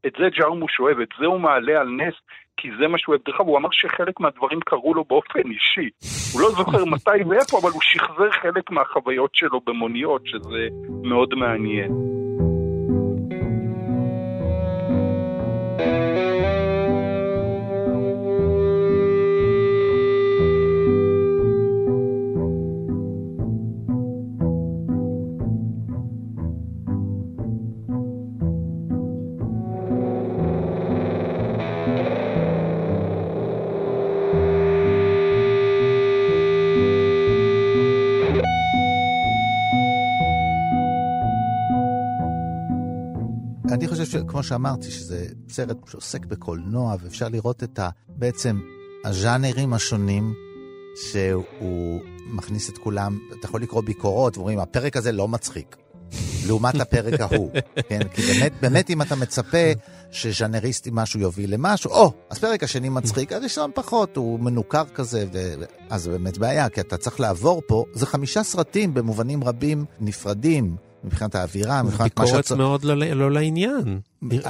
את זה ג'רמוש אוהב, את זה הוא מעלה על נס, כי זה מה שהוא אוהב. דרך אגב, הוא אמר שחלק מהדברים קרו לו באופן אישי. הוא לא זוכר מתי ואיפה, אבל הוא שחזר חלק מהחוויות שלו במוניות, שזה מאוד מעניין. חושב שכמו שאמרתי, שזה סרט שעוסק בקולנוע, ואפשר לראות את ה... בעצם הז'אנרים השונים שהוא מכניס את כולם, אתה יכול לקרוא ביקורות, ואומרים, הפרק הזה לא מצחיק. לעומת הפרק ההוא, כן? כי באמת, באמת אם אתה מצפה שז'אנריסטי משהו יוביל למשהו, או, אז פרק השני מצחיק, הראשון פחות, הוא מנוכר כזה, ו... אז זה באמת בעיה, כי אתה צריך לעבור פה, זה חמישה סרטים במובנים רבים נפרדים, מבחינת האווירה, מבחינת מה ביקורת שצריך. מאוד לא, לא לעניין,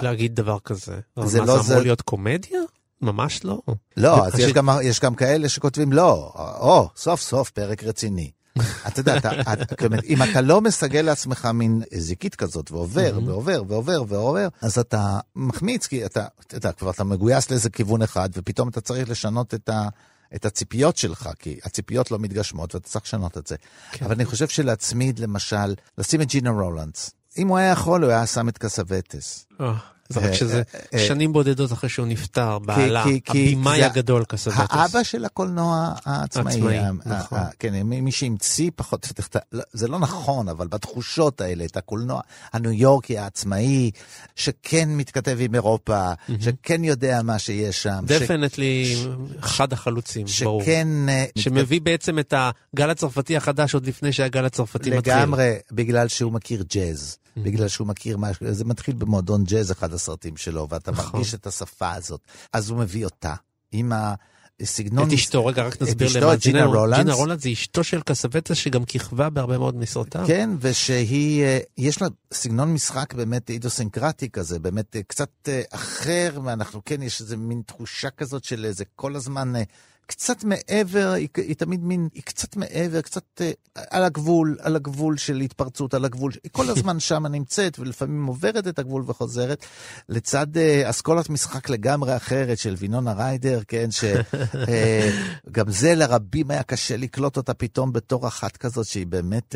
להגיד דבר כזה. זה מה, לא זה זה- אמור להיות קומדיה? ממש לא. לא, אז יש גם, יש גם כאלה שכותבים לא, או, סוף סוף פרק רציני. אתה יודע, אתה, אתה, כלומר, אם אתה לא מסגל לעצמך מין זיקית כזאת, ועובר, ועובר, ועובר, ועובר, אז אתה מחמיץ, כי אתה, אתה כבר אתה מגויס לאיזה כיוון אחד, ופתאום אתה צריך לשנות את ה... את הציפיות שלך, כי הציפיות לא מתגשמות ואתה צריך לשנות את זה. כן. אבל אני חושב שלהצמיד, למשל, לשים את ג'ינה רולנדס. אם הוא היה יכול, הוא היה שם את קסאווטס. אה, זה אה, רק שזה אה, שנים בודדות אחרי שהוא נפטר, בעלה, הבמאי זה הגדול קסאווטס. האבא של הקולנוע העצמאי. עצמאי, נכון. כן, מי שהמציא פחות, לא, זה לא נכון, אבל בתחושות האלה, את הקולנוע הניו יורקי העצמאי, שכן מתכתב עם אירופה, שכן יודע מה שיש שם. definitely אחד החלוצים, ברור. שכן... אה, שמביא בעצם את הגל הצרפתי החדש עוד לפני שהגל הצרפתי מתחיל. לגמרי, בגלל שהוא מכיר ג'אז. בגלל שהוא מכיר משהו, זה מתחיל במועדון ג'אז, אחד הסרטים שלו, ואתה נכון. מרגיש את השפה הזאת. אז הוא מביא אותה, עם ה... סגנון... את אשתו, רגע, רק נסביר למה. את ג'ינה רולנס. ג'ינה רולנס היא אשתו של קסבטה שגם כיכבה בהרבה מאוד מסרטיו. כן, ושהיא, אה, יש לה סגנון משחק באמת אידוסינקרטי כזה, באמת אה, קצת אה, אחר, ואנחנו כן, יש איזה מין תחושה כזאת של איזה כל הזמן... אה, קצת מעבר, היא, היא תמיד מין, היא קצת מעבר, קצת אה, על הגבול, על הגבול של התפרצות, על הגבול, היא כל הזמן שם נמצאת, ולפעמים עוברת את הגבול וחוזרת, לצד אה, אסכולת משחק לגמרי אחרת של וינונה ריידר, כן, שגם זה לרבים היה קשה לקלוט אותה פתאום בתור אחת כזאת שהיא באמת...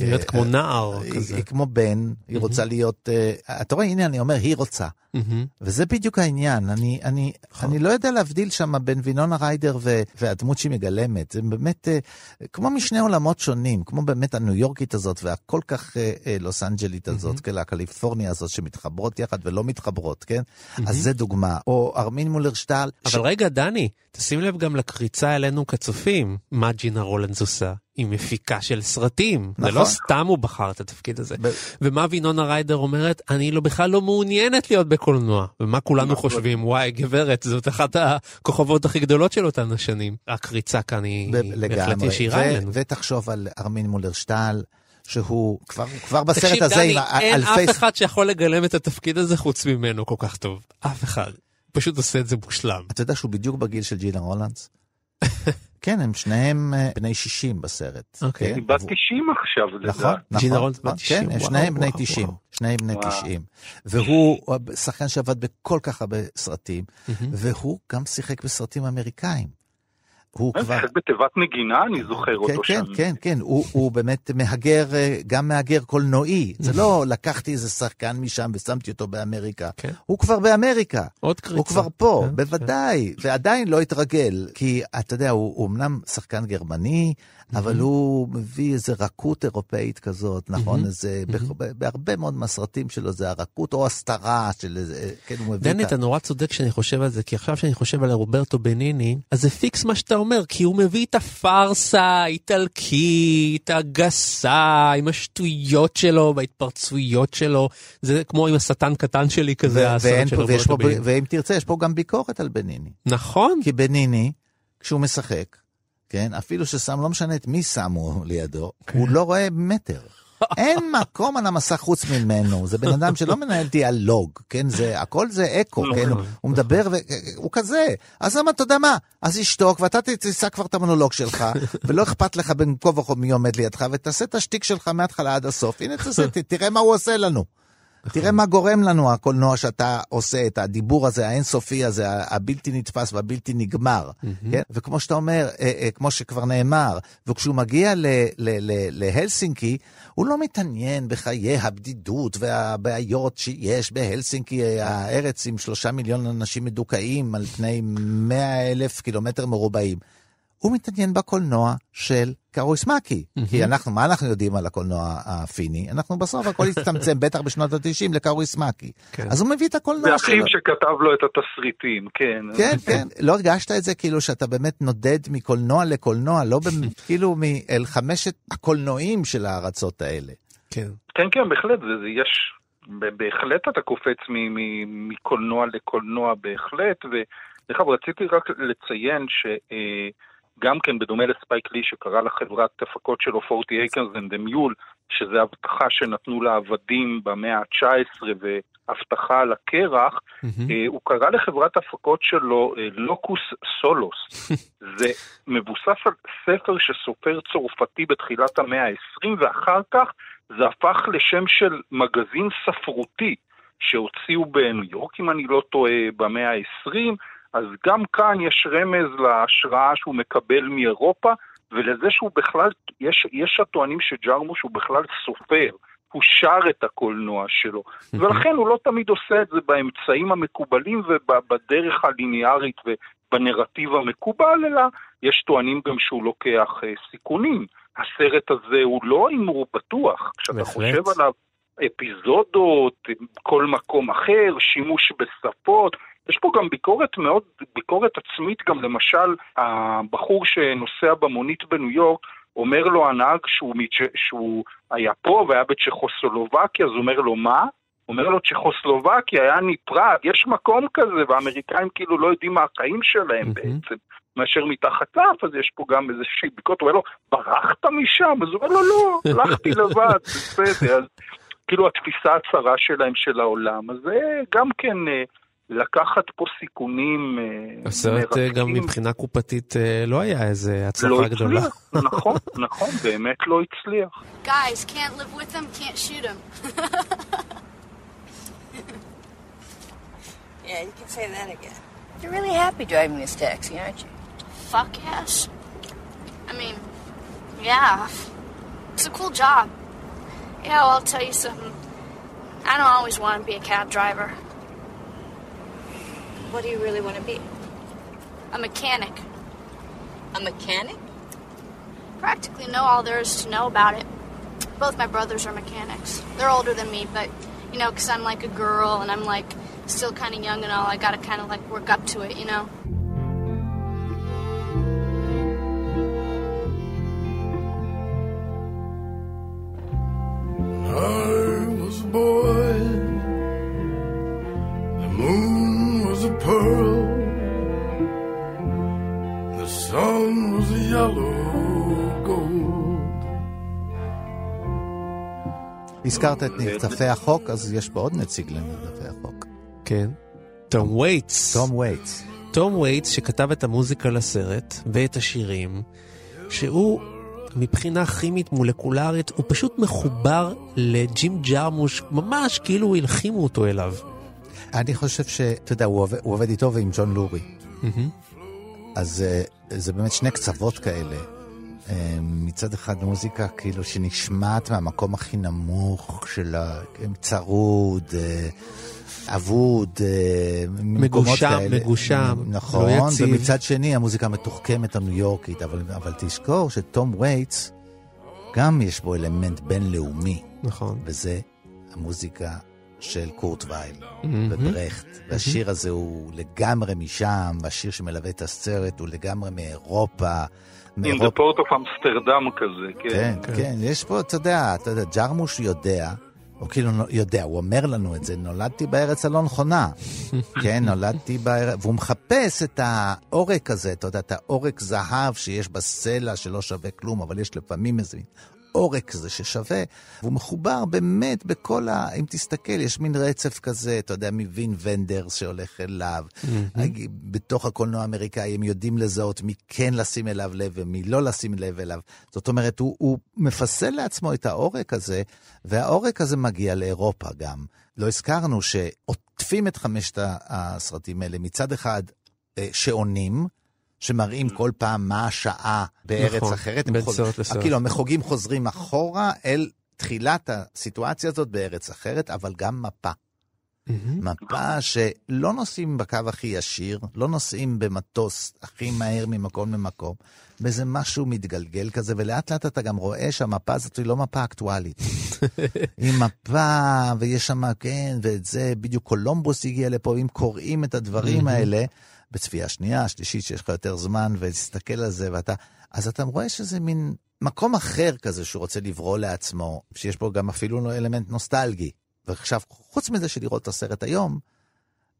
נראית אה, כמו נער כזה. היא כמו בן, היא רוצה להיות, אה, אתה רואה, הנה אני אומר, היא רוצה. וזה בדיוק העניין, אני, אני, נכון. אני לא יודע להבדיל שם בין וינונה ריידר ו, והדמות שהיא מגלמת. זה באמת אה, כמו משני עולמות שונים, כמו באמת הניו יורקית הזאת והכל כך לוס אנג'לית הזאת, כן, הקליפורניה הזאת שמתחברות יחד ולא מתחברות, כן? אז זה דוגמה. או ארמין מולרשטל. אבל רגע, דני, תשים לב גם לקריצה אלינו כצופים, מה ג'ינה רולנס עושה. היא מפיקה של סרטים. זה נכון. לא סתם הוא בחר את התפקיד הזה. ב- ומה וינונה ריידר אומרת? אני לא, בכלל לא מעוניינת להיות בקולנוע. ומה כולנו נכון. חושבים? וואי, גברת, זאת אחת הכוכבות הכי גדולות של אותן השנים. הקריצה כאן היא ב- בהחלט. ישירה ו- אלינו. ותחשוב על ארמין מולרשטל, שהוא כבר, כבר בסרט תקשיב, הזה דני, עם אין אלפי... אף אחד שיכול לגלם את התפקיד הזה חוץ ממנו כל כך טוב. אף אחד. פשוט עושה את זה מושלם. אתה יודע שהוא בדיוק בגיל של ג'ינה רולנדס? כן, הם שניהם אה, בני 60 בסרט. אוקיי. כן? היא בת 90 עכשיו, נכון, לדעת. נכון. ג'ינה רולנס בת נכון, 90, כן, וואו, שניהם בני וואו, 90. וואו. שניהם בני וואו. 90. והוא שחקן שעבד בכל כך הרבה סרטים, והוא גם שיחק בסרטים אמריקאים. הוא הוא כבר... שיחק בתיבת נגינה, אני זוכר כן, אותו כן, שם. כן, כן, הוא, הוא באמת מהגר, אה, גם מהגר קולנועי. זה לא לקחתי איזה שחקן משם ושמתי אותו באמריקה. כן. הוא כבר באמריקה. עוד קריצה. הוא כבר פה, כן, בוודאי, ועדיין לא התרגל, כי אתה יודע, הוא, הוא אמנם שחקן גרמני, אבל הוא מביא איזה רכות אירופאית כזאת, נכון? איזה, ב- בהרבה מאוד מהסרטים שלו זה הרכות או הסתרה של איזה, כן, הוא מביא דני, את ה... אתה נורא צודק שאני חושב על זה, כי עכשיו שאני חושב על רוברטו בניני, אז זה פיקס מה שאתה אומר, כי הוא מביא את הפארסה האיטלקית, הגסה, עם השטויות שלו, וההתפרצויות שלו, זה כמו עם השטן קטן שלי כזה, הסרט של רוברטו בניני. ואם תרצה, יש פה גם ביקורת על בניני. נכון, כי בניני, כשהוא משחק, כן, אפילו ששם, לא משנה את מי שמו לידו, כן. הוא לא רואה מטר. אין מקום על המסך חוץ ממנו, זה בן אדם שלא מנהל דיאלוג, כן, זה, הכל זה אקו, כן, הוא, הוא מדבר והוא כזה. אז למה, אתה יודע מה, אז ישתוק ואתה תישא כבר את המונולוג שלך, ולא אכפת לך בין כה וכה מי עומד לידך, ותעשה את השטיק שלך מההתחלה עד הסוף, הנה תעשה, תראה מה הוא עושה לנו. תראה מה גורם לנו הקולנוע שאתה עושה, את הדיבור הזה, האינסופי הזה, הבלתי נתפס והבלתי נגמר. כן? וכמו שאתה אומר, אה, אה, כמו שכבר נאמר, וכשהוא מגיע ל- ל- ל- להלסינקי, הוא לא מתעניין בחיי הבדידות והבעיות שיש בהלסינקי, אה, הארץ עם שלושה מיליון אנשים מדוכאים על פני מאה אלף קילומטר מרובעים. הוא מתעניין בקולנוע של קרויסמקי. כי אנחנו, מה אנחנו יודעים על הקולנוע הפיני? אנחנו בסוף הכל הצטמצם, בטח בשנות ה-90, לקרויסמקי. כן. אז הוא מביא את זה הקולנוע אחיו שלו. שכתב לו את התסריטים, כן. כן, כן. לא הרגשת את זה כאילו שאתה באמת נודד מקולנוע לקולנוע, לא במ- כאילו מאל חמשת הקולנועים של הארצות האלה. כן. כן, כן, בהחלט, זה, זה יש, בהחלט אתה קופץ מקולנוע לקולנוע, בהחלט, ודרך אגב, רציתי רק לציין שגם כן, בדומה לספייק לי, שקרא לחברת הפקות שלו 40 Acres and the Mule, שזה הבטחה שנתנו לעבדים במאה ה-19 והבטחה על הקרח, אה, הוא קרא לחברת הפקות שלו אה, לוקוס סולוס. זה מבוסס על ספר שסופר צרפתי בתחילת המאה ה-20, ואחר כך זה הפך לשם של מגזין ספרותי שהוציאו בניו יורק, אם אני לא טועה, במאה ה-20, אז גם כאן יש רמז להשראה שהוא מקבל מאירופה, ולזה שהוא בכלל, יש, יש הטוענים שג'רמוש הוא בכלל סופר. הוא שר את הקולנוע שלו, ולכן הוא לא תמיד עושה את זה באמצעים המקובלים ובדרך הליניארית ובנרטיב המקובל, אלא יש טוענים גם שהוא לוקח אה, סיכונים. הסרט הזה הוא לא הימור בטוח, כשאתה בהחלט. חושב עליו, אפיזודות, כל מקום אחר, שימוש בשפות, יש פה גם ביקורת מאוד, ביקורת עצמית גם למשל, הבחור שנוסע במונית בניו יורק, אומר לו הנהג שהוא, שהוא היה פה והיה בצ'כוסלובקיה, אז הוא אומר לו מה? אומר לו צ'כוסלובקיה, היה פראג, יש מקום כזה, והאמריקאים כאילו לא יודעים מה החיים שלהם מהמם. בעצם. מאשר מתחת לאף, אז יש פה גם איזושהי ביקורת, הוא אומר לו, ברחת משם? אז הוא אומר לו, לא, הלכתי לבד, בסדר. אז כאילו התפיסה הצרה שלהם של העולם, אז זה גם כן אה, לקחת פה סיכונים אה, הסרט אה, גם מרתקים. מבחינה קופתית אה, לא היה איזה לא הצלחה גדולה. הצליח, נכון, נכון, באמת לא הצליח. Guys, can't live with them, can't shoot them. Yeah, you can say that again. You're really happy driving this taxi, aren't you? Fuck yes. I mean, yeah. It's a cool job. Yeah, well, I'll tell you something. I don't always want to be a cab driver. What do you really want to be? A mechanic. A mechanic? Practically know all there is to know about it. Both my brothers are mechanics. They're older than me, but, you know, because I'm like a girl and I'm like still kind of young and all, I gotta kind of like work up to it, you know? I was a pearl. The sun was a yellow gold. הזכרת את נרדפי החוק, אז יש פה עוד נציג לנרדפי החוק. כן. תום וייטס. תום וייטס. תום וייטס שכתב את המוזיקה לסרט ואת השירים, שהוא מבחינה כימית מולקולרית, הוא פשוט מחובר לג'ים ג'רמוש, ממש כאילו הלחימו אותו אליו. אני חושב שאתה יודע, הוא עובד, הוא עובד איתו ועם ג'ון לורי. אז אה, זה באמת שני קצוות כאלה. אה, מצד אחד מוזיקה כאילו שנשמעת מהמקום הכי נמוך של אה, אבוד, אה, ממקומות מגושם. מגושם, נכון, לא יציב. ומצד שני המוזיקה המתוחכמת הניו יורקית, אבל, אבל תזכור שתום וייטס, גם יש בו אלמנט בינלאומי. נכון. וזה המוזיקה של קורט וייל מהמם. וברכט. והשיר הזה הוא לגמרי משם, והשיר שמלווה את הסרט הוא לגמרי מאירופה. The מאירופה. port of אמסטרדם כזה, כן, כן. כן, יש פה, אתה יודע, אתה יודע, ג'רמוש יודע, הוא כאילו יודע, הוא אומר לנו את זה, נולדתי בארץ הלא נכונה. כן, נולדתי בארץ, והוא מחפש את העורק הזה, אתה יודע, את העורק זהב שיש בסלע שלא שווה כלום, אבל יש לפעמים איזה מין עורק כזה ששווה, והוא מחובר באמת בכל ה... אם תסתכל, יש מין רצף כזה, אתה יודע, מווין ונדרס שהולך אליו. בתוך הקולנוע האמריקאי הם יודעים לזהות מי כן לשים אליו לב ומי לא לשים לב אליו. זאת אומרת, הוא, הוא מפסל לעצמו את העורק הזה, והעורק הזה מגיע לאירופה גם. לא הזכרנו שעוטפים את חמשת הסרטים האלה מצד אחד אה, שעונים, שמראים כל פעם מה השעה בארץ נכון, אחרת. הם בין חוז- סרט לסרט. כאילו, המחוגים חוזרים אחורה אל תחילת הסיטואציה הזאת בארץ אחרת, אבל גם מפה. מפה שלא נוסעים בקו הכי ישיר, לא נוסעים במטוס הכי מהר ממקום למקום, וזה משהו מתגלגל כזה, ולאט לאט אתה גם רואה שהמפה הזאת היא לא מפה אקטואלית. היא מפה, ויש שם, כן, ואת זה, בדיוק קולומבוס הגיע לפה, אם קוראים את הדברים. האלה, בצפייה שנייה, שלישית, שיש לך יותר זמן, ולהסתכל על זה, ואתה... אז אתה רואה שזה מין מקום אחר כזה שהוא רוצה לברוא לעצמו, שיש פה גם אפילו אלמנט נוסטלגי. ועכשיו, חוץ מזה שלראות את הסרט היום,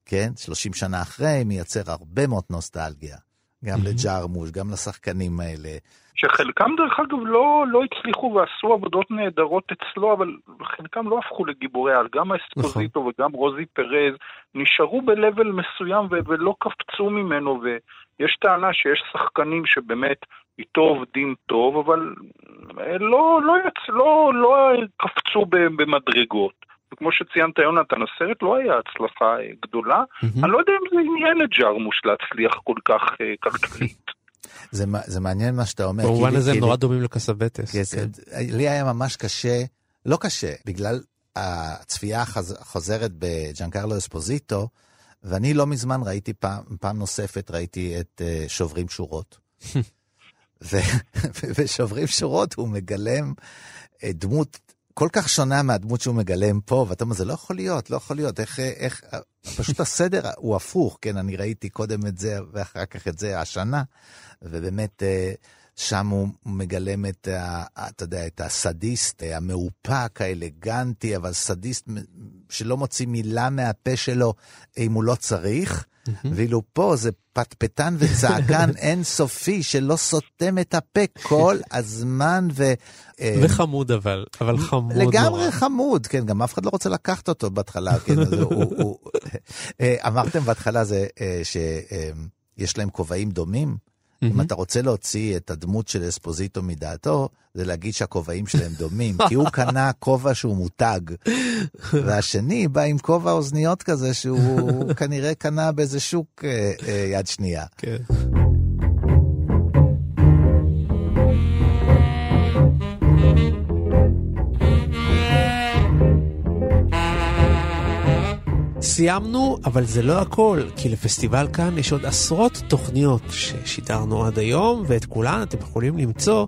כן, 30 שנה אחרי, מייצר הרבה מאוד נוסטלגיה. גם Mhm. לג'רמוש, גם לשחקנים האלה. שחלקם דרך אגב לא, לא הצליחו ועשו עבודות נהדרות אצלו, אבל חלקם לא הפכו לגיבורי על. גם האספוזיטו נכון. וגם רוזי פרז נשארו ב-level מסוים ו- ולא קפצו ממנו, ויש טענה שיש שחקנים שבאמת איתו עובדים טוב, אבל אה, לא, לא, יצ... לא, לא קפצו ב- במדרגות. וכמו שציינת יונתן, הסרט לא היה הצלחה אה, גדולה. אני לא יודע אם זה עניין את ג'רמוש להצליח כל כך אה, כלכלית. זה, זה מעניין מה שאתה אומר. במובן הזה הם נורא דומים לקסבטס. כן, כן. לי היה ממש קשה, לא קשה, בגלל הצפייה החוזרת בג'אנקרלו אספוזיטו, ואני לא מזמן ראיתי פעם, פעם נוספת, ראיתי את uh, שוברים שורות. ו- ושוברים שורות הוא מגלם אה, דמות כל כך שונה מהדמות שהוא מגלם פה, ואתה אומר, זה לא יכול להיות, לא יכול להיות, איך, איך, פשוט הסדר הוא הפוך, כן, אני ראיתי קודם את זה ואחר כך את זה השנה, ובאמת אה, שם הוא מגלם את, ה, אתה יודע, את הסדיסט אה, המאופק, האלגנטי, אבל סדיסט שלא מוציא מילה מהפה שלו אם הוא לא צריך. ואילו פה זה פטפטן וצעקן אינסופי שלא סותם את הפה כל הזמן ו... אה, וחמוד אבל, אבל חמוד לגמרי נורא. חמוד, כן, גם אף אחד לא רוצה לקחת אותו בהתחלה, כן, אז הוא, הוא, אה, אמרתם בהתחלה זה אה, שיש להם כובעים דומים. אם אתה רוצה להוציא את הדמות של אספוזיטו מדעתו, זה להגיד שהכובעים שלהם דומים, כי הוא קנה כובע שהוא מותג, והשני בא עם כובע אוזניות כזה שהוא כנראה קנה באיזה שוק אה, אה, יד שנייה. כן. סיימנו, אבל זה לא הכל, כי לפסטיבל כאן יש עוד עשרות תוכניות ששידרנו עד היום, ואת כולן אתם יכולים למצוא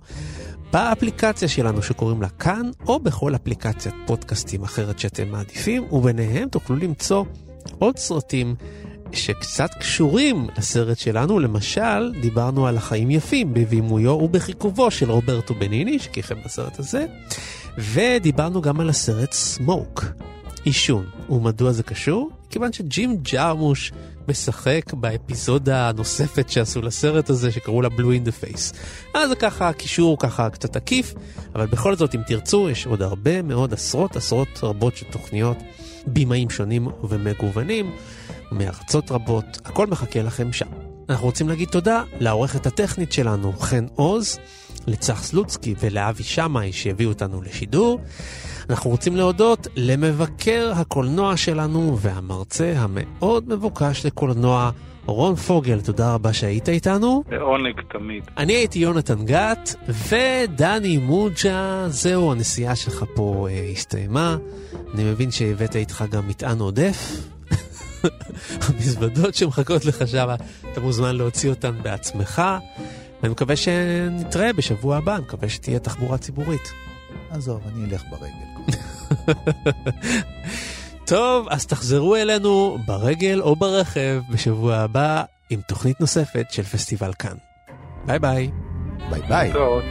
באפליקציה שלנו שקוראים לה כאן, או בכל אפליקציית פודקאסטים אחרת שאתם מעדיפים, וביניהם תוכלו למצוא עוד סרטים שקצת קשורים לסרט שלנו, למשל, דיברנו על החיים יפים בבימויו ובכיכובו של רוברטו בניני, שכיכב בסרט הזה, ודיברנו גם על הסרט Smoke, עישון. ומדוע זה קשור? כיוון שג'ים ג'רמוש משחק באפיזודה הנוספת שעשו לסרט הזה, שקראו לה Blue in the Face. אז זה ככה קישור ככה קצת עקיף, אבל בכל זאת, אם תרצו, יש עוד הרבה מאוד, עשרות עשרות רבות של תוכניות, בימאים שונים ומגוונים, מארצות רבות, הכל מחכה לכם שם. אנחנו רוצים להגיד תודה לעורכת הטכנית שלנו, חן עוז, לצח סלוצקי ולאבי שמאי שהביאו אותנו לשידור. אנחנו רוצים להודות למבקר הקולנוע שלנו והמרצה המאוד מבוקש לקולנוע, רון פוגל, תודה רבה שהיית איתנו. לעונג תמיד. אני הייתי יונתן גת, ודני מוג'ה, זהו, הנסיעה שלך פה אה, הסתיימה. אני מבין שהבאת איתך גם מטען עודף. המזוודות שמחכות לך שם, אתה מוזמן להוציא אותן בעצמך. ואני מקווה שנתראה בשבוע הבא, אני מקווה שתהיה תחבורה ציבורית. עזוב, אני אלך ברגל. טוב, אז תחזרו אלינו ברגל או ברכב בשבוע הבא עם תוכנית נוספת של פסטיבל כאן. ביי ביי. ביי ביי. טוב.